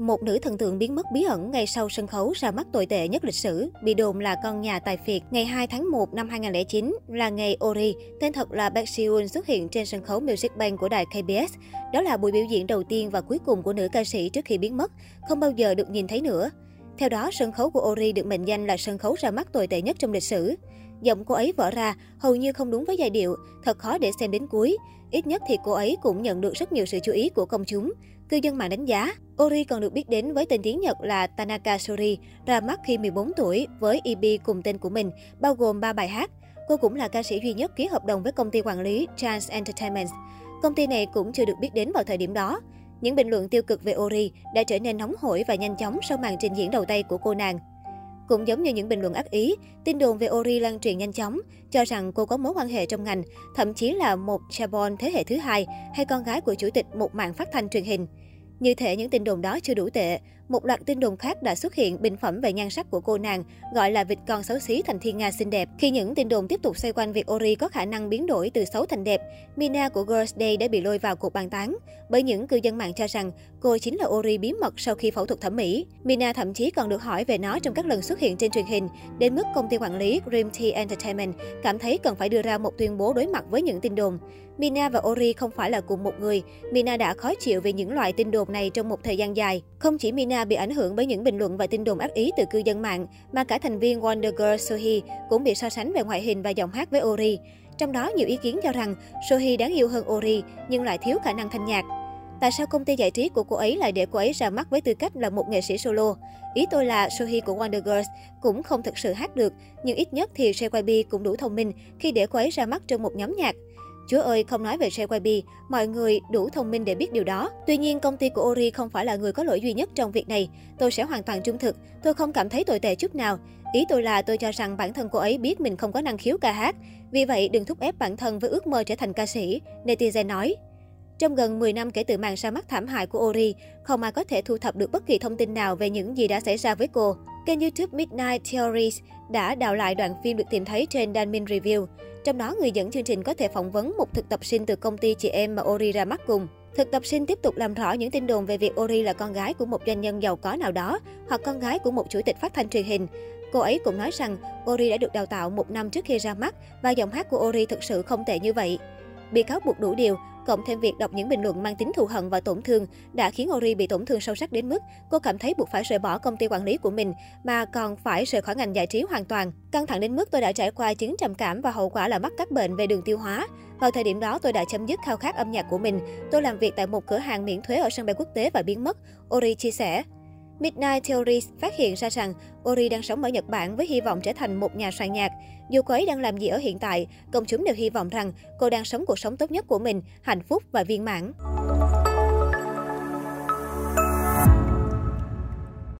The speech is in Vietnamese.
Một nữ thần tượng biến mất bí ẩn ngay sau sân khấu ra mắt tồi tệ nhất lịch sử, bị đồn là con nhà tài phiệt. Ngày 2 tháng 1 năm 2009 là ngày Ori, tên thật là Baek Seoon xuất hiện trên sân khấu Music Bank của đài KBS. Đó là buổi biểu diễn đầu tiên và cuối cùng của nữ ca sĩ trước khi biến mất, không bao giờ được nhìn thấy nữa. Theo đó, sân khấu của Ori được mệnh danh là sân khấu ra mắt tồi tệ nhất trong lịch sử. Giọng cô ấy vỡ ra, hầu như không đúng với giai điệu, thật khó để xem đến cuối. Ít nhất thì cô ấy cũng nhận được rất nhiều sự chú ý của công chúng. Cư dân mạng đánh giá, Ori còn được biết đến với tên tiếng Nhật là Tanaka Sori, ra mắt khi 14 tuổi với EP cùng tên của mình, bao gồm 3 bài hát. Cô cũng là ca sĩ duy nhất ký hợp đồng với công ty quản lý Chance Entertainment. Công ty này cũng chưa được biết đến vào thời điểm đó. Những bình luận tiêu cực về Ori đã trở nên nóng hổi và nhanh chóng sau màn trình diễn đầu tay của cô nàng. Cũng giống như những bình luận ác ý, tin đồn về Ori lan truyền nhanh chóng, cho rằng cô có mối quan hệ trong ngành, thậm chí là một chabon thế hệ thứ hai hay con gái của chủ tịch một mạng phát thanh truyền hình. Như thể những tin đồn đó chưa đủ tệ, một loạt tin đồn khác đã xuất hiện bình phẩm về nhan sắc của cô nàng, gọi là vịt con xấu xí thành thiên nga xinh đẹp. Khi những tin đồn tiếp tục xoay quanh việc Ori có khả năng biến đổi từ xấu thành đẹp, Mina của Girls Day đã bị lôi vào cuộc bàn tán, bởi những cư dân mạng cho rằng cô chính là Ori bí mật sau khi phẫu thuật thẩm mỹ. Mina thậm chí còn được hỏi về nó trong các lần xuất hiện trên truyền hình, đến mức công ty quản lý Dream Tea Entertainment cảm thấy cần phải đưa ra một tuyên bố đối mặt với những tin đồn. Mina và Ori không phải là cùng một người. Mina đã khó chịu về những loại tin đồn này trong một thời gian dài. Không chỉ Mina bị ảnh hưởng bởi những bình luận và tin đồn ác ý từ cư dân mạng, mà cả thành viên Wonder Girl Sohee cũng bị so sánh về ngoại hình và giọng hát với Ori. Trong đó, nhiều ý kiến cho rằng Sohee đáng yêu hơn Ori, nhưng lại thiếu khả năng thanh nhạc. Tại sao công ty giải trí của cô ấy lại để cô ấy ra mắt với tư cách là một nghệ sĩ solo? Ý tôi là Sohee của Wonder Girls cũng không thực sự hát được, nhưng ít nhất thì JYP cũng đủ thông minh khi để cô ấy ra mắt trong một nhóm nhạc. Chúa ơi, không nói về JYP, mọi người đủ thông minh để biết điều đó. Tuy nhiên, công ty của Ori không phải là người có lỗi duy nhất trong việc này. Tôi sẽ hoàn toàn trung thực, tôi không cảm thấy tồi tệ chút nào. Ý tôi là tôi cho rằng bản thân cô ấy biết mình không có năng khiếu ca hát. Vì vậy, đừng thúc ép bản thân với ước mơ trở thành ca sĩ, netizen nói. Trong gần 10 năm kể từ màn ra mắt thảm hại của Ori, không ai có thể thu thập được bất kỳ thông tin nào về những gì đã xảy ra với cô. Kênh YouTube Midnight Theories đã đào lại đoạn phim được tìm thấy trên Danmin Review. Trong đó, người dẫn chương trình có thể phỏng vấn một thực tập sinh từ công ty chị em mà Ori ra mắt cùng. Thực tập sinh tiếp tục làm rõ những tin đồn về việc Ori là con gái của một doanh nhân giàu có nào đó hoặc con gái của một chủ tịch phát thanh truyền hình. Cô ấy cũng nói rằng Ori đã được đào tạo một năm trước khi ra mắt và giọng hát của Ori thực sự không tệ như vậy. Bị cáo buộc đủ điều, cộng thêm việc đọc những bình luận mang tính thù hận và tổn thương đã khiến Ori bị tổn thương sâu sắc đến mức cô cảm thấy buộc phải rời bỏ công ty quản lý của mình mà còn phải rời khỏi ngành giải trí hoàn toàn. Căng thẳng đến mức tôi đã trải qua chứng trầm cảm và hậu quả là mắc các bệnh về đường tiêu hóa. Vào thời điểm đó tôi đã chấm dứt khao khát âm nhạc của mình. Tôi làm việc tại một cửa hàng miễn thuế ở sân bay quốc tế và biến mất, Ori chia sẻ. Midnight Theories phát hiện ra rằng Ori đang sống ở Nhật Bản với hy vọng trở thành một nhà soạn nhạc. Dù cô ấy đang làm gì ở hiện tại, công chúng đều hy vọng rằng cô đang sống cuộc sống tốt nhất của mình, hạnh phúc và viên mãn.